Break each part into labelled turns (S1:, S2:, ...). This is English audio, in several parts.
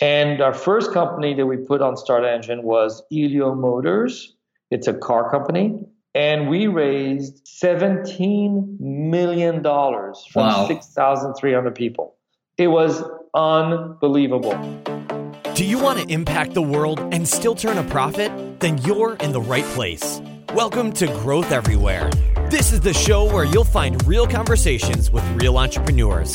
S1: And our first company that we put on Start Engine was Elio Motors. It's a car company. And we raised $17 million from
S2: Wow.
S1: 6,300 people. It was unbelievable.
S3: Do you want to impact the world and still turn a profit? Then you're in the right place. Welcome to Growth Everywhere. This is the show where you'll find real conversations with real entrepreneurs.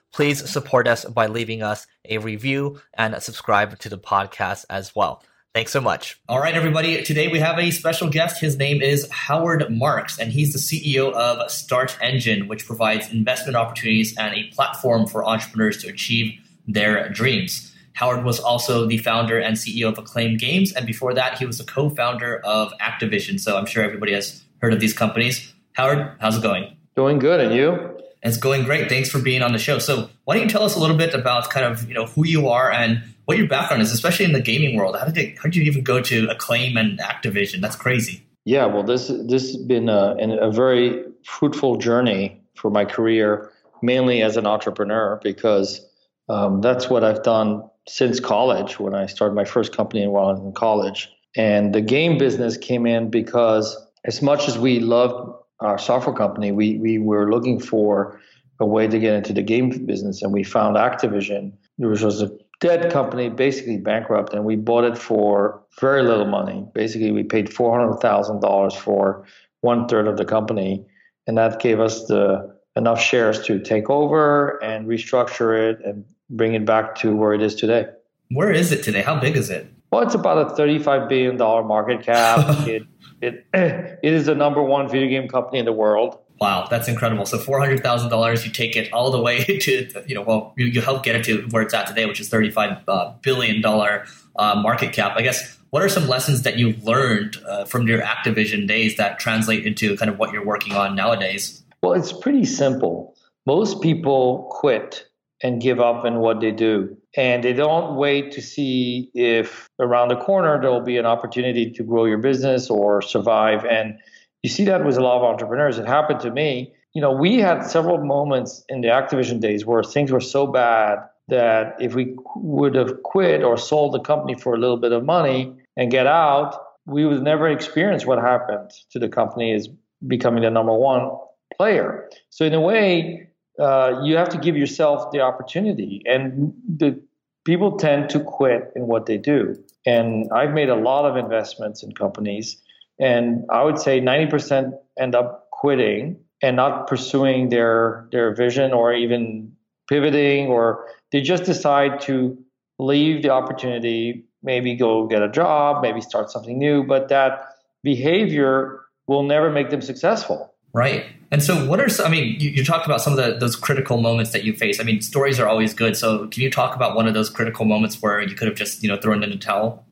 S2: please support us by leaving us a review and subscribe to the podcast as well. Thanks so much. All right, everybody. Today we have a special guest. His name is Howard Marks, and he's the CEO of Start Engine, which provides investment opportunities and a platform for entrepreneurs to achieve their dreams. Howard was also the founder and CEO of Acclaim Games, and before that, he was the co founder of Activision. So I'm sure everybody has heard of these companies. Howard, how's it going?
S1: Doing good. And you?
S2: It's going great. Thanks for being on the show. So, why don't you tell us a little bit about kind of you know who you are and what your background is, especially in the gaming world? How did you, how did you even go to Acclaim and Activision? That's crazy.
S1: Yeah, well, this this has been a, a very fruitful journey for my career, mainly as an entrepreneur, because um, that's what I've done since college. When I started my first company while I was in college, and the game business came in because as much as we loved our software company, we we were looking for a way to get into the game business, and we found Activision, which was a dead company, basically bankrupt, and we bought it for very little money. Basically, we paid four hundred thousand dollars for one third of the company, and that gave us the enough shares to take over and restructure it and bring it back to where it is today.
S2: Where is it today? How big is it?
S1: Well, it's about a thirty-five billion dollar market cap. it, it it is the number one video game company in the world.
S2: Wow, that's incredible. So four hundred thousand dollars, you take it all the way to you know, well, you, you help get it to where it's at today, which is thirty-five uh, billion dollar uh, market cap. I guess what are some lessons that you've learned uh, from your Activision days that translate into kind of what you're working on nowadays?
S1: Well, it's pretty simple. Most people quit and give up in what they do. And they don't wait to see if around the corner there will be an opportunity to grow your business or survive. And you see that with a lot of entrepreneurs. It happened to me. You know, we had several moments in the Activision days where things were so bad that if we would have quit or sold the company for a little bit of money and get out, we would never experience what happened to the company as becoming the number one player. So in a way, uh, you have to give yourself the opportunity, and the people tend to quit in what they do. And I've made a lot of investments in companies, and I would say 90% end up quitting and not pursuing their their vision or even pivoting, or they just decide to leave the opportunity, maybe go get a job, maybe start something new, but that behavior will never make them successful.
S2: Right. And so, what are some, I mean, you, you talked about some of the, those critical moments that you face. I mean, stories are always good. So, can you talk about one of those critical moments where you could have just, you know, thrown in a towel?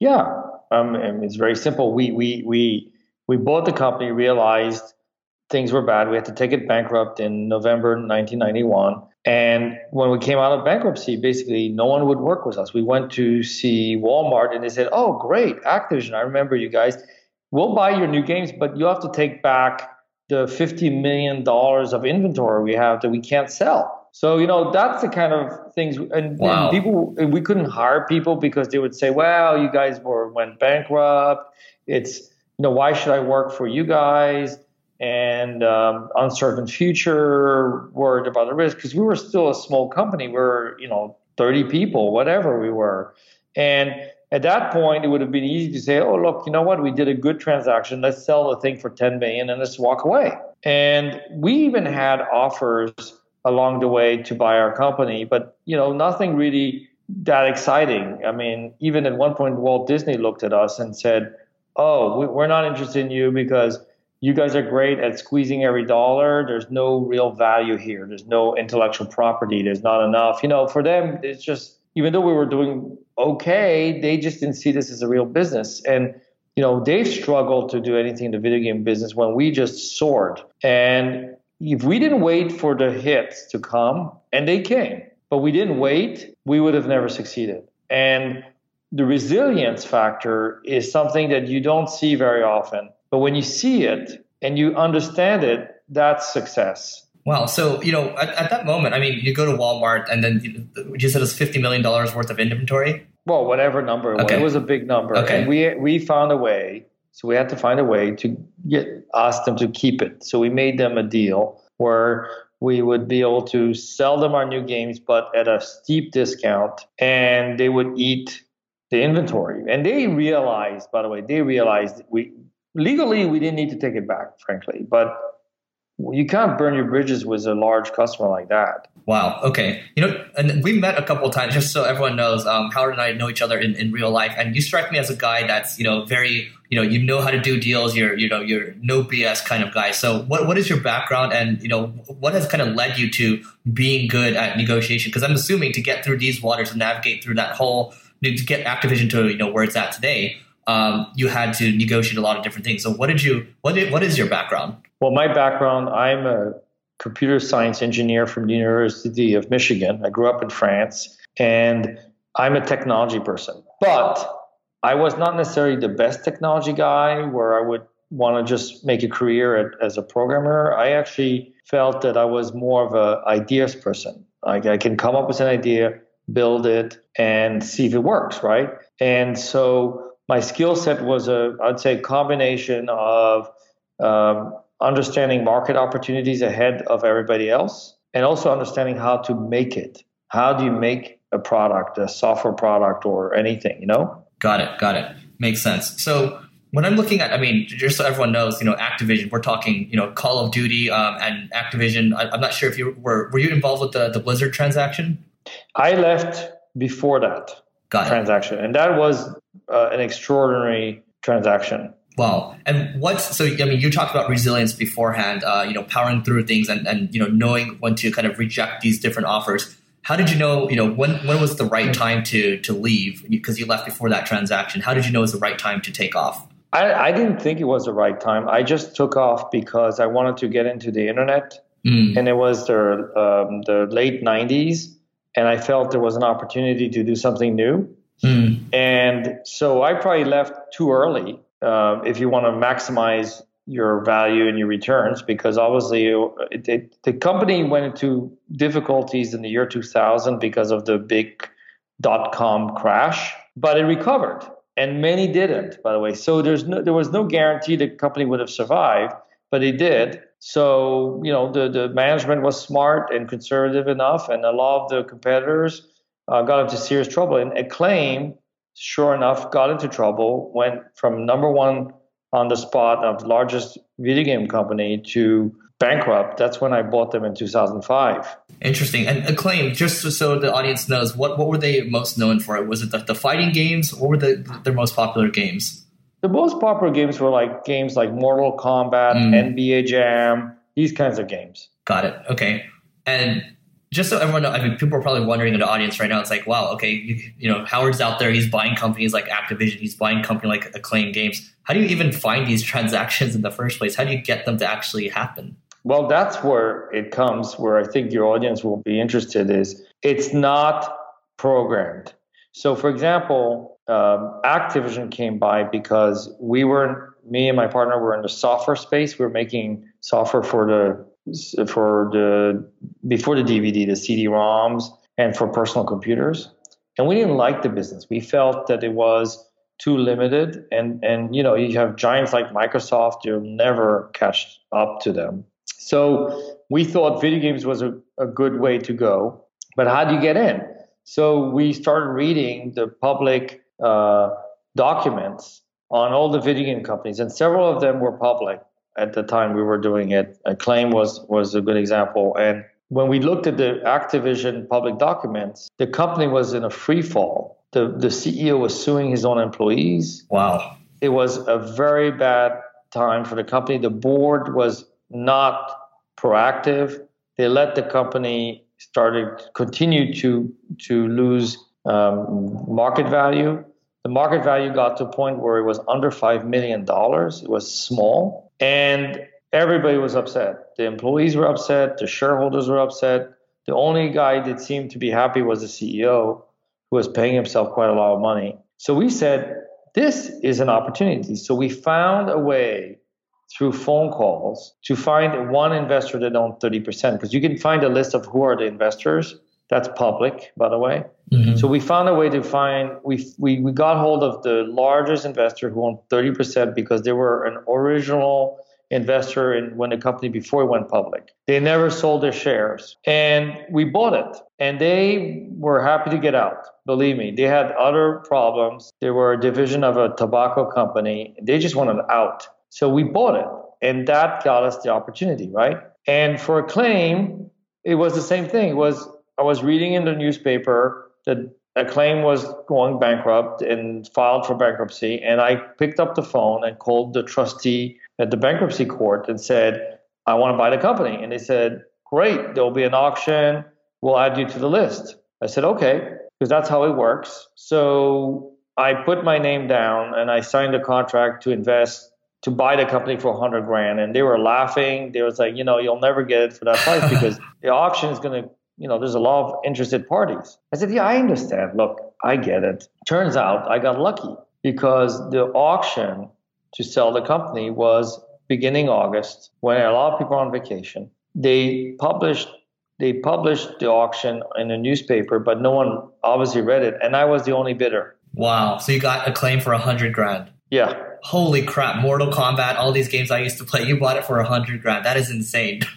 S1: Yeah, um, it's very simple. We we we we bought the company, realized things were bad. We had to take it bankrupt in November 1991. And when we came out of bankruptcy, basically no one would work with us. We went to see Walmart, and they said, "Oh, great, Activision! I remember you guys. We'll buy your new games, but you have to take back." The 50 million dollars of inventory we have that we can't sell. So you know that's the kind of things, and,
S2: Wow.
S1: and people we couldn't hire people because they would say, "Well, you guys were went bankrupt. It's you know why should I work for you guys?" And um, uncertain future, worried about the risk because we were still a small company. We are you know 30 people, whatever we were, and at that point, it would have been easy to say, "Oh, look, you know what? We did a good transaction. Let's sell the thing for 10 million and let's walk away." And we even had offers along the way to buy our company, but you know, nothing really that exciting. I mean, even at one point, Walt Disney looked at us and said, "Oh, we- we're not interested in you because." You guys are great at squeezing every dollar. There's no real value here. There's no intellectual property. There's not enough. You know, for them, it's just even though we were doing okay. They just didn't see this as a real business. And, you know, they've struggled to do anything in the video game business when we just soared. And if we didn't wait for the hits to come, and they came, but we didn't wait, we would have never succeeded. And the resilience factor is something that you don't see very often. But when you see it and you understand it, that's success.
S2: Wow. So, you know, at, at that moment, I mean, you go to Walmart and then you, you said it's $50 million worth of inventory?
S1: Well, whatever number it was. Okay. It was a big number. Okay. And we, we found a way. So we had to find a way to get ask them to keep it. So we made them a deal where we would be able to sell them our new games, but at a steep discount, and they would eat the inventory. And they realized, by the way, they realized we legally we didn't need to take it back, frankly, but you can't burn your bridges with a large customer like that.
S2: Wow. Okay. You know, and we met a couple times, just so everyone knows. Um, Howard and I know each other in, in real life, and you strike me as a guy that's you know very you know you know how to do deals. You're you know you're no BS kind of guy. So what what is your background, and you know what has kind of led you to being good at negotiation? Because I'm assuming to get through these waters and navigate through that whole to get Activision to you know where it's at today, um, you had to negotiate a lot of different things. So what did you what did, what is your background?
S1: Well, my background, I'm a computer science engineer from the University of Michigan. I grew up in France and I'm a technology person. But I was not necessarily the best technology guy where I would want to just make a career at, as a programmer. I actually felt that I was more of an ideas person. Like I can come up with an idea, build it, and see if it works, right? And so my skill set was a, I'd say, combination of um, understanding market opportunities ahead of everybody else, and also understanding how to make it. How do you make a product, a software product, or anything? You know.
S2: Got it. Got it. Makes sense. So when I'm looking at, I mean, just so everyone knows, you know, Activision, we're talking, you know, Call of Duty um, and Activision. I, am not sure if you were, were you involved with the, the Blizzard transaction?
S1: I left before that Got transaction, it. and that was uh, an extraordinary transaction.
S2: Wow. And what, so? I mean, you talked about resilience beforehand. Uh, you know, powering through things and and you know knowing when to kind of reject these different offers. How did you know? You know, when when was the right time to to leave? Because you left before that transaction. How did you know it was the right time to take off?
S1: I, I didn't think it was the right time. I just took off because I wanted to get into the internet, mm. and it was the um, the late '90s, and I felt there was an opportunity to do something new. Mm. And so I probably left too early uh, if you want to maximize your value and your returns, because obviously it, it, the company went into difficulties in the year 2000 because of the big dot com crash, but it recovered, and many didn't, by the way. So there's no, there was no guarantee the company would have survived, but it did. So you know the the management was smart and conservative enough, and a lot of the competitors uh, got into serious trouble. And Acclaim sure enough, got into trouble, went from number one on the spot of largest video game company to bankrupt. That's when I bought them in 2005.
S2: Interesting. And Acclaim, just so the audience knows, what, what were they most known for? Was it the, the fighting games? What were the, their most popular games?
S1: The most popular games were like games like Mortal Kombat, mm. NBA Jam, these kinds of games.
S2: Got it. Okay. And just so everyone I mean, people are probably wondering in the audience right now. It's like, wow, okay, you, you, know, Howard's out there. He's buying companies like Activision. He's buying company like Acclaim Games. How do you even find these transactions in the first place? How do you get them to actually happen?
S1: Well, that's where it comes. Where I think your audience will be interested is it's not programmed. So, for example, um, Activision came by because we were, me and my partner were in the software space. We were making software for the for the before the DVD, the CD-ROMs, and for personal computers. And we didn't like the business. We felt that it was too limited, and and you know you have giants like Microsoft, you'll never catch up to them. So we thought video games was a, a good way to go. But how do you get in? So we started reading the public uh, documents on all the video game companies, and several of them were public at the time we were doing it. Acclaim was was a good example. And when we looked at the Activision public documents, the company was in a free fall. The the CEO was suing his own employees.
S2: Wow.
S1: It was a very bad time for the company. The board was not proactive. They let the company started continue to to lose um, market value. The market value got to a point where it was under $5 million. It was small. And everybody was upset. The employees were upset. The shareholders were upset. The only guy that seemed to be happy was the CEO, who was paying himself quite a lot of money. So we said, this is an opportunity. So we found a way through phone calls to find one investor that owned 30%, because you can find a list of who are the investors. That's public, by the way. Mm-hmm. So we found a way to find, we, we, we got hold of the largest investor who owned 30% because they were an original investor in when the company before it went public. They never sold their shares and we bought it and they were happy to get out. Believe me, they had other problems. They were a division of a tobacco company. They just wanted out. So we bought it and that got us the opportunity, right? And for Acclaim, it was the same thing. It was I was reading in the newspaper that Acclaim was going bankrupt and filed for bankruptcy and I picked up the phone and called the trustee at the bankruptcy court and said, I want to buy the company. And they said, Great, there'll be an auction. We'll add you to the list. I said, Okay, because that's how it works. So I put my name down and I signed a contract to invest to buy the company for 100 grand. And they were laughing. They was like, you know, you'll never get it for that price because the auction is going to, you know, there's a lot of interested parties. I said, yeah, I understand. Look, I get it. Turns out I got lucky because the auction to sell the company was beginning August when a lot of people are on vacation. They published they published the auction in a newspaper, but no one obviously read it, and I was the only bidder.
S2: Wow! So you got Acclaim for a hundred grand.
S1: Yeah.
S2: Holy crap! Mortal Kombat, all these games I used to play, you bought it for a hundred grand. That is insane.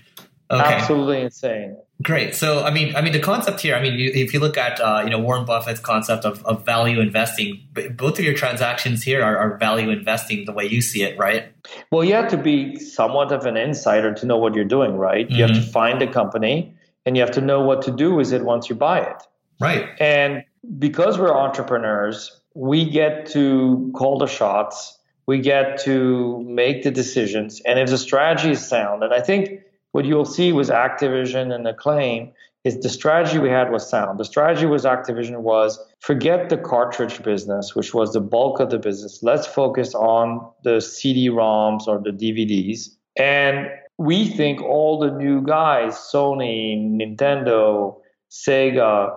S1: Okay. Absolutely insane.
S2: Great. So, I mean, I mean, the concept here. I mean, you, if you look at uh, you know Warren Buffett's concept of, of value investing, both of your transactions here are, are, value investing the way you see it, right?
S1: Well, you have to be somewhat of an insider to know what you're doing, right? Mm-hmm. You have to mm-hmm. find a company, and you have to know what to do with it once you buy it.
S2: Right.
S1: And because we're entrepreneurs, we get to call the shots. We get to make the decisions, and if the strategy is sound, and I think what you'll see was Activision and Acclaim is the strategy we had was sound. The strategy was Activision was forget the cartridge business, which was the bulk of the business. Let's focus on the CD-ROMs or the DVDs. And we think all the new guys, Sony, Nintendo, Sega,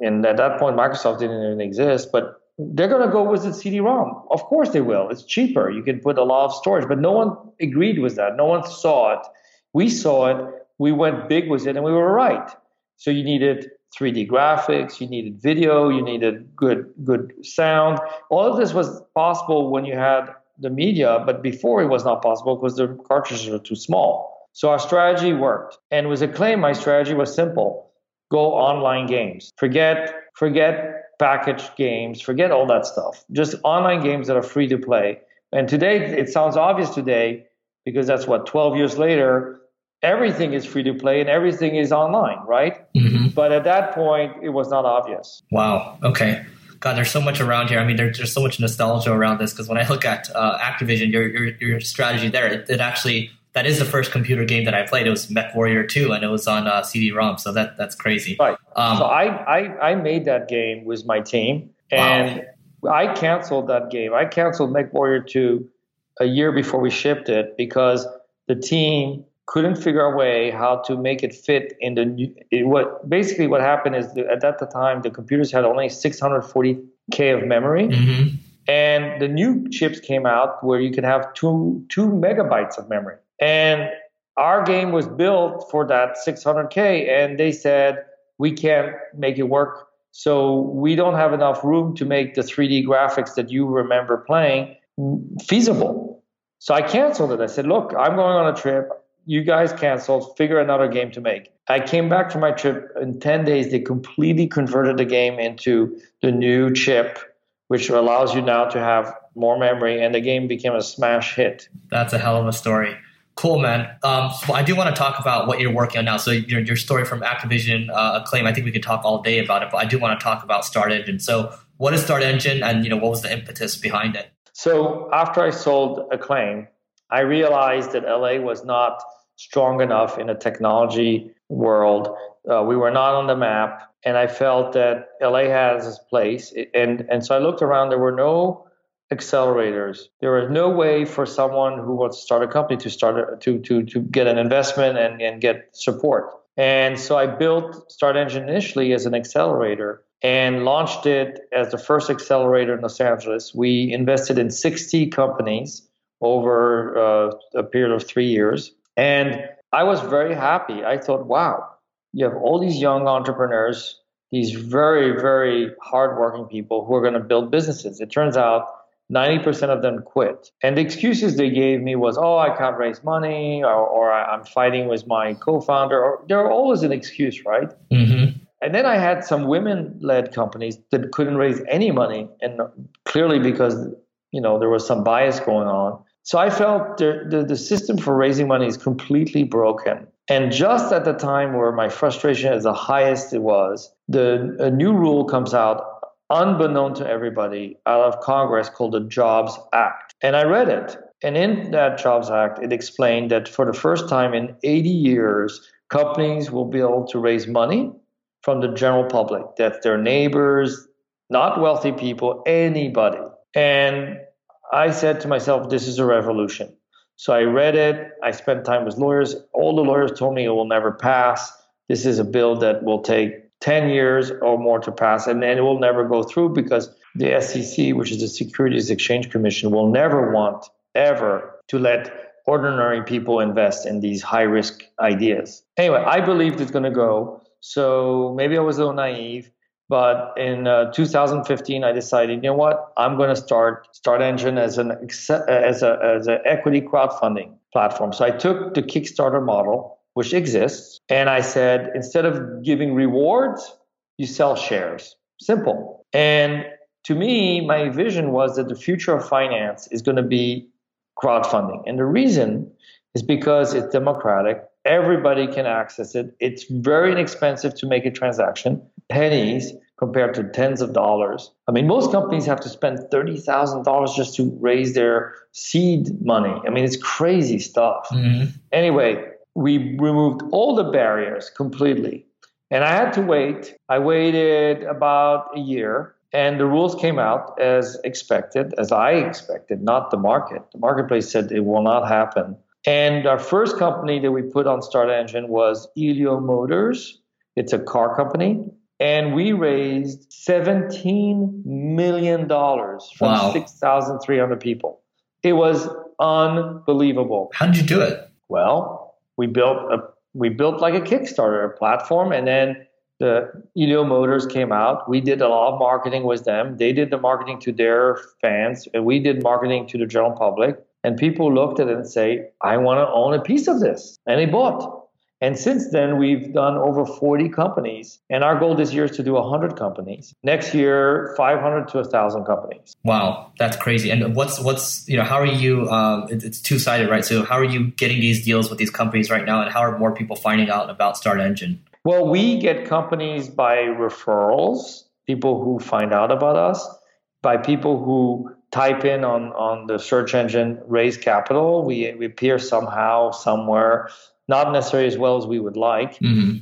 S1: and at that point Microsoft didn't even exist, but they're going to go with the CD-ROM. Of course they will. It's cheaper. You can put a lot of storage, but no one agreed with that. No one saw it we saw it, we went big with it, and we were right. So you needed 3D graphics, you needed video, you needed good good sound. All of this was possible when you had the media, but before it was not possible because the cartridges were too small. So our strategy worked. And with Acclaim, my strategy was simple. Go online games. Forget forget packaged games, forget all that stuff. Just online games that are free to play. And today it sounds obvious today because that's what 12 years later everything is free to play and everything is online, right? Mm-hmm. But at that point, it was not obvious.
S2: Wow. Okay. God, there's so much around here. I mean, there's, there's so much nostalgia around this because when I look at uh, Activision, your, your, your strategy there, it, it, actually that is the first computer game that I played. It was Mech Warrior 2, and it was on uh, CD-ROM. So that that's crazy.
S1: Right. Um, so I, I I made that game with my team, and wow. I canceled that game. I canceled Mech Warrior 2 a year before we shipped it because the team couldn't figure a way how to make it fit in the new, it, what basically what happened is at that time the computers had only 640k of memory. Mm-hmm. and the new chips came out where you could have two two megabytes of memory. And our game was built for that 600k and they said we can't make it work. So we don't have enough room to make the 3d graphics that you remember playing feasible. So i canceled it. I said look i'm going on a trip you guys canceled, figure another game to make. I came back from my trip in 10 days. They completely converted the game into the new chip, which allows you now to have more memory, and the game became a smash hit.
S2: That's a hell of a story. Cool, man. Um, so I do want to talk about what you're working on now. So your, your story from Activision uh, Acclaim, I think we could talk all day about it, but I do want to talk about Start Engine. So what is Start Engine, and you know what was the impetus behind it?
S1: So after I sold Acclaim, I realized that LA was not strong enough in the technology world. Uh, we were not on the map. and I felt that LA has its place. And and so I looked around. There were no accelerators. There was no way for someone who wants to start a company to start a, to to to get an investment and, and get support. And so I built Start Engine initially as an accelerator and launched it as the first accelerator in Los Angeles. We invested in 60 companies over uh, a period of three years. And I was very happy. I thought, wow, you have all these young entrepreneurs, these very, very hardworking people who are going to build businesses. It turns out 90% of them quit. And the excuses they gave me was, oh, I can't raise money, or, or I'm fighting with my co founder. Or, there are always an excuse, right? Mm-hmm. And then I had some women led companies that couldn't raise any money, and clearly because you know there was some bias going on. So I felt the, the, the system for raising money is completely broken. And just at the time where my frustration is the highest it was, the a new rule comes out unbeknown to everybody out of Congress called the Jobs Act. And I read it. And in that Jobs Act, it explained that for the first time in 80 years, companies will be able to raise money from the general public. That's their neighbors, not wealthy people, anybody. And I said to myself, this is a revolution. So I read it. I spent time with lawyers. All the lawyers told me it will never pass. This is a bill that will take 10 years or more to pass, and then it will never go through because the SEC, which is the Securities Exchange Commission, will never want ever to let ordinary people invest in these high risk ideas. Anyway, I believed it's going to go. So maybe I was a little naive. But in uh, 2015, I decided, you know what? I'm going to start Start Engine as an as a as an equity crowdfunding platform. So I took the Kickstarter model, which exists, and I said instead of giving rewards, you sell shares. Simple. And to me, my vision was that the future of finance is going to be crowdfunding, and the reason is because it's democratic. Everybody can access it. It's very inexpensive to make a transaction pennies compared to tens of dollars. I mean, most companies have to spend $30,000 just to raise their seed money. I mean, it's crazy stuff. Mm-hmm. Anyway, we removed all the barriers completely. And I had to wait. I waited about a year, and the rules came out as expected, as I expected, not the market. The marketplace said it will not happen. And our first company that we put on Start Engine was Elio Motors. It's a car company and we raised $17 million from wow. 6,300 people. It was unbelievable.
S2: How did you do it?
S1: Well, we built a we built like a Kickstarter platform, and then the Elio Motors came out. We did a lot of marketing with them. They did the marketing to their fans, and we did marketing to the general public. And people looked at it and say, "I want to own a piece of this," and they bought. And since then, we've done over 40 companies. And our goal this year is to do 100 companies. Next year, 500 to 1,000 companies.
S2: Wow, that's crazy. And what's, what's you know, how are you, um, it's two sided, right? So, how are you getting these deals with these companies right now? And how are more people finding out about Start Engine?
S1: Well, we get companies by referrals, people who find out about us, by people who type in on, on the search engine raise capital. We, we appear somehow, somewhere not necessarily as well as we would like. Mm-hmm.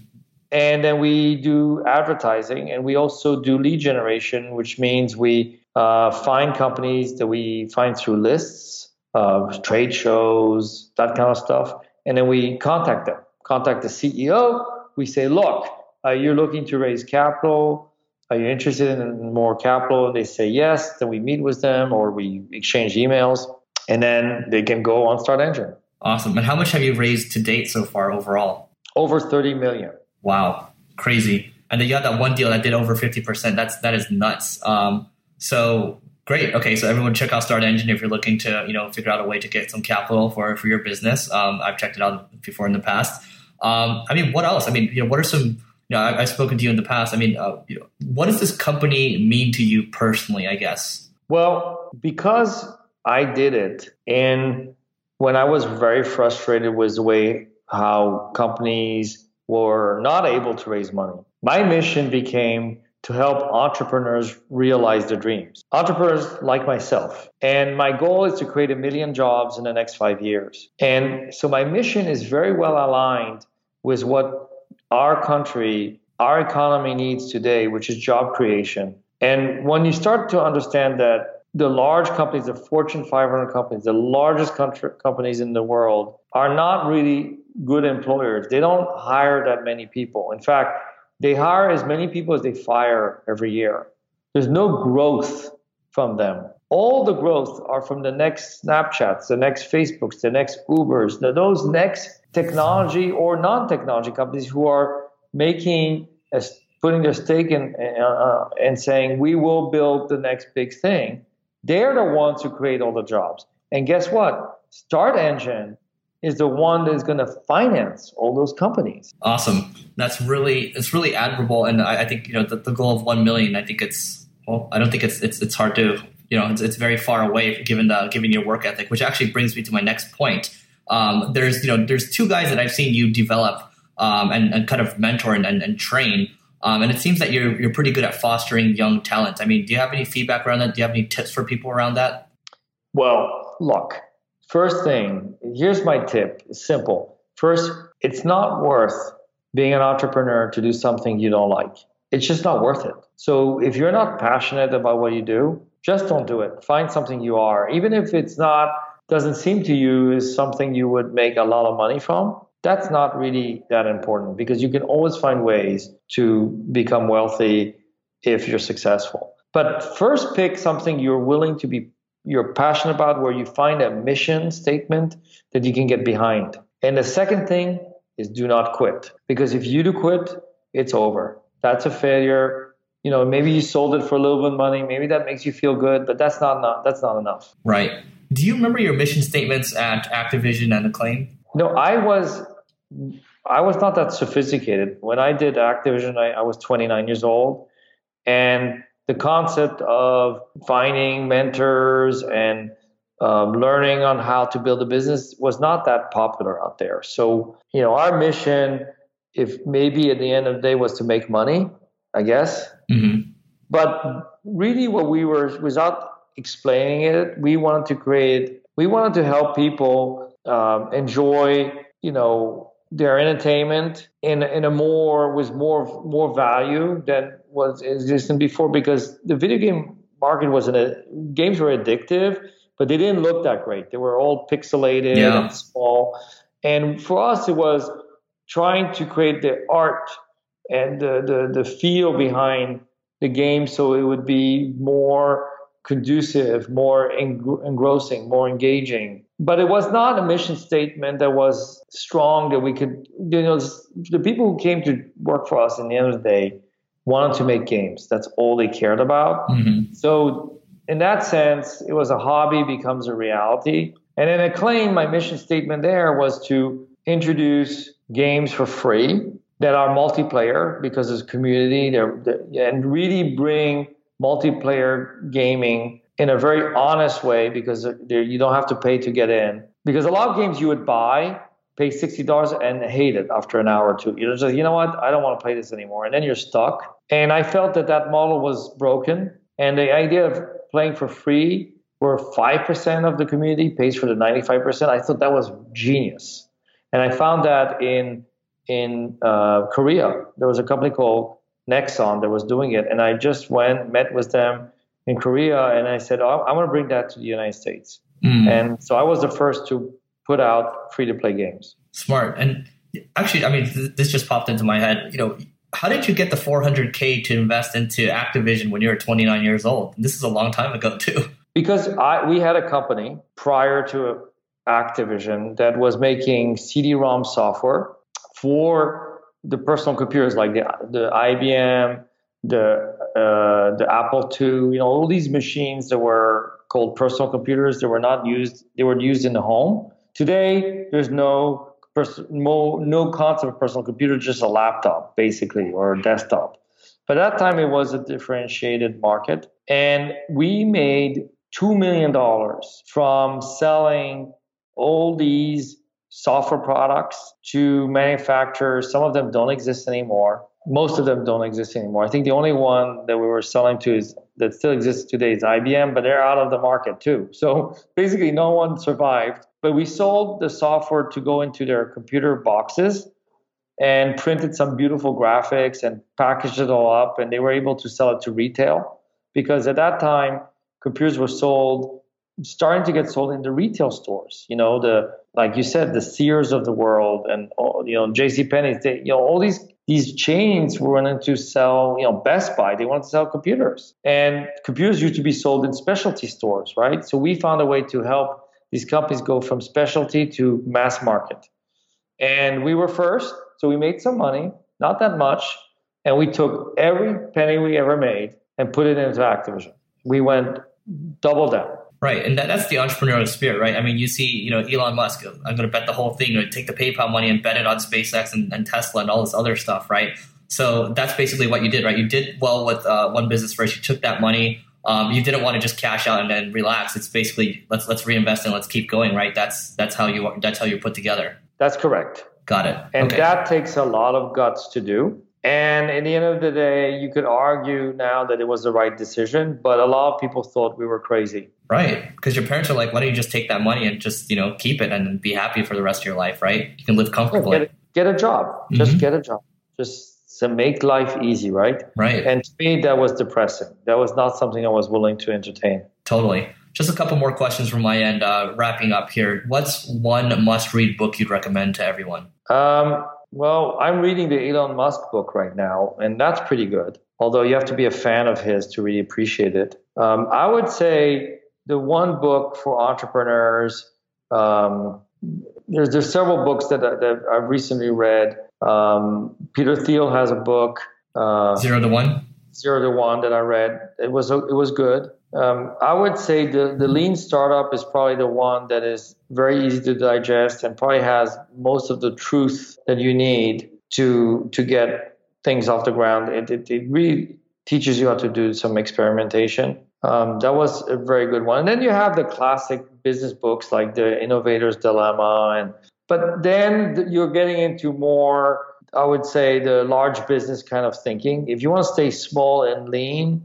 S1: And then we do advertising and we also do lead generation, which means we uh, find companies that we find through lists, uh, trade shows, that kind of stuff. And then we contact them, contact the CEO. We say, look, uh, you're looking to raise capital. Are you interested in more capital? And they say yes. Then we meet with them or we exchange emails. And then they can go on Start Engine.
S2: Awesome. And how much have you raised to date so far overall?
S1: Over 30 million.
S2: Wow. Crazy. And then you had that one deal that did over 50%. That's, that is nuts. Um, so great. Okay. So everyone check out Start Engine if you're looking to, you know, figure out a way to get some capital for, for your business. Um, I've checked it out before in the past. Um, I mean, what else? I mean, you know, what are some, you know, I, have spoken to you in the past. I mean, uh, you know, what does this company mean to you personally, I guess?
S1: Well, because I did it in when I was very frustrated with the way how companies were not able to raise money, my mission became to help entrepreneurs realize their dreams. Entrepreneurs like myself. And my goal is to create a million jobs in the next five years. And so my mission is very well aligned with what our country, our economy needs today, which is job creation. And when you start to understand that the large companies, the Fortune 500 companies, the largest country, companies in the world, are not really good employers. They don't hire that many people. In fact, they hire as many people as they fire every year. There's no growth from them. All the growth are from the next Snapchats, the next Facebooks, the next Ubers, the, those next technology or non-technology companies who are making a, putting their stake in uh, and saying we will build the next big thing. They're the ones who create all the jobs. And guess what? Start Engine is the one that's going to finance all those companies.
S2: Awesome. That's really it's really admirable, and I, I think you know the, the goal of one million. I think it's well, I don't think it's it's it's hard to you know it's, it's very far away given the given your work ethic which actually brings me to my next point um, there's you know there's two guys that i've seen you develop um, and, and, kind of mentor and, and, and train um, and it seems that you're you're pretty good at fostering young talent. I mean do you have any feedback around that? Do you have any tips for people around that?
S1: Well look first thing here's my tip. It's simple. First it's not worth being an entrepreneur to do something you don't like. It's just not worth it. So if you're not passionate about what you do just don't do it. Find something you are, even if it's not doesn't seem to you is something you would make a lot of money from. That's not really that important because you can always find ways to become wealthy if you're successful. But first pick something you're willing to be you're passionate about where you find a mission statement that you can get behind. And the second thing is do not quit because if you do quit, it's over. That's a failure you know maybe you sold it for a little bit of money maybe that makes you feel good but that's not enough that's not enough
S2: right do you remember your mission statements at activision and acclaim
S1: no i was i was not that sophisticated when i did activision i, I was 29 years old and the concept of finding mentors and um, learning on how to build a business was not that popular out there so you know our mission if maybe at the end of the day was to make money I guess. Mm-hmm. But really, what we were, without explaining it, we wanted to create, we wanted to help people um, enjoy, you know, their entertainment in in a more with more more value than was existing before because the video game market was in a games were addictive, but they didn't look that great. They were all pixelated yeah. and small. And for us, it was trying to create the art and the, the, the feel behind the game so it would be more conducive, more engrossing, more engaging. But it was not a mission statement that was strong that we could, you know, the people who came to work for us in the end of the day wanted to make games. That's all they cared about. Mm-hmm. So, in that sense, it was a hobby becomes a reality. And in Acclaim, my mission statement there was to introduce games for free that are multiplayer because it's community they're, and really bring multiplayer gaming in a very honest way because you don't have to pay to get in. Because a lot of games you would buy pay $60 and hate it after an hour or two. You know just you know what? I don't want to play this anymore. And then you're stuck. And i felt that that model was broken. And the idea of playing for free where 5% of the community pays for the 95% i thought that was genius. And i found that in in uh, Korea. There was a company called Nexon that was doing it, and I just went, met with them in Korea, and I said, oh, I want to bring that to the United States. Mm. And so I was the first to put out free to play games.
S2: Smart. And actually, I mean, th- this just popped into my head. You know, how did you get the 400k to invest into Activision when you were 29 years old? This is a long time ago too.
S1: Because I we had a company prior to Activision that was making CD-ROM software for the personal computers like the, the IBM, the uh, the Apple II, you know, all these machines that were called personal computers that were not used, they were used in the home. Today, there's no pers- no, concept of personal computer, just a laptop basically or a desktop. But that time, it was a differentiated market, and we made two million dollars from selling all these software products to manufacturers. Some of them don't exist anymore. Most of them don't exist anymore. I think the only one that we were selling to is that still exists today is IBM, but they're out of the market too. So basically, no one survived. But we sold the software to go into their computer boxes, and printed some beautiful graphics and packaged it all up. And they were able to sell it to retail because at that time, computers were sold, starting to get sold in the retail stores. You know, the like you said, the Sears of the world and you know J.C. Penney's. They, you know, all these these chains were wanting to sell. You know, Best Buy. They wanted to sell computers, and computers used to be sold in specialty stores, right? So we found a way to help these companies go from specialty to mass market, and we were first. So we made some money, not that much, and we took every penny we ever made and put it into Activision. We went double down.
S2: Right, and that, that's the entrepreneurial spirit, right? I mean, you see, you know, Elon Musk. I'm going to bet the whole thing, or take the PayPal money and bet it on SpaceX and, and, Tesla and all this other stuff, right? So that's basically what you did, right? You did well with uh, one business first. You took that money. Um, you didn't want to just cash out and then relax. It's basically let's let's reinvest and let's keep going, right? That's that's how you that's how you're put together.
S1: That's correct.
S2: Got it.
S1: And
S2: okay.
S1: that takes a lot of guts to do. And in the end of the day, you could argue now that it was the right decision, but a lot of people thought we were crazy.
S2: Right. Because your parents are like, why don't you just take that money and just, you know, keep it and be happy for the rest of your life, right? You can live comfortably.
S1: Get, get a job. Mm-hmm. Just get a job. Just to make life easy, right?
S2: Right.
S1: And to me, that was depressing. That was not something I was willing to entertain.
S2: Totally. Just a couple more questions from my end. Uh, wrapping up here, what's one must-read book you'd recommend to everyone?
S1: Um, well, I'm reading the Elon Musk book right now, and that's pretty good. Although you have to be a fan of his to really appreciate it. Um, I would say the one book for entrepreneurs. Um, there's there's several books that, that I've recently read. Um, Peter Thiel has a book.
S2: Uh, Zero to One.
S1: Zero to One that I read. It was it was good. Um, I would say the, the lean startup is probably the one that is very easy to digest and probably has most of the truth that you need to to get things off the ground. It, it, it really teaches you how to do some experimentation. Um, that was a very good one. And then you have the classic business books like the Innovator's Dilemma, and but then you're getting into more, I would say, the large business kind of thinking. If you want to stay small and lean,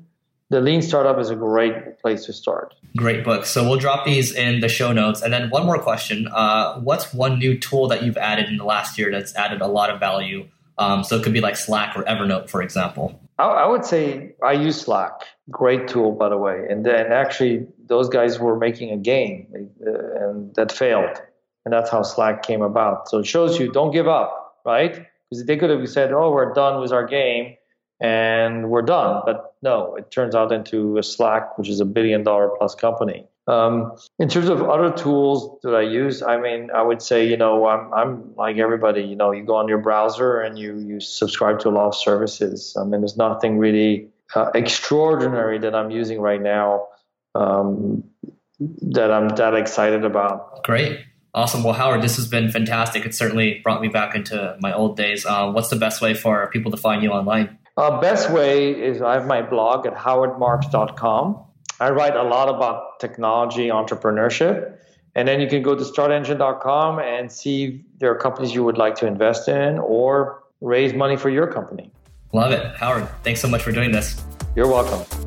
S1: the Lean Startup is a great place to start.
S2: Great book. So we'll drop these in the show notes. And then one more question: uh, What's one new tool that you've added in the last year that's added a lot of value? Um, so it could be like Slack or Evernote, for example.
S1: I, I, would say I use Slack. Great tool, by the way. And then actually, those guys were making a game, uh, and that failed, and that's how Slack came about. So it shows you don't give up, right? Because they could have said, "Oh, we're done with our game." and we're done. But no, it turns out into a Slack, which is a billion dollar plus company. Um, in terms of other tools that I use, I mean, I would say, you know, I'm, I'm like everybody, you know, you go on your browser and you, you subscribe to a lot of services. I mean, there's nothing really uh, extraordinary that I'm using right now um, that I'm that excited about.
S2: Great. Awesome. Well, Howard, this has been fantastic. It certainly brought me back into my old days. Uh, what's the best way for people to find you online?
S1: Uh, best way is I have my blog at howardmarks.com. I write a lot about technology, entrepreneurship. And then you can go to startengine.com and see if there are companies you would like to invest in or raise money for your company.
S2: Love it. Howard, thanks so much for doing this.
S1: You're welcome.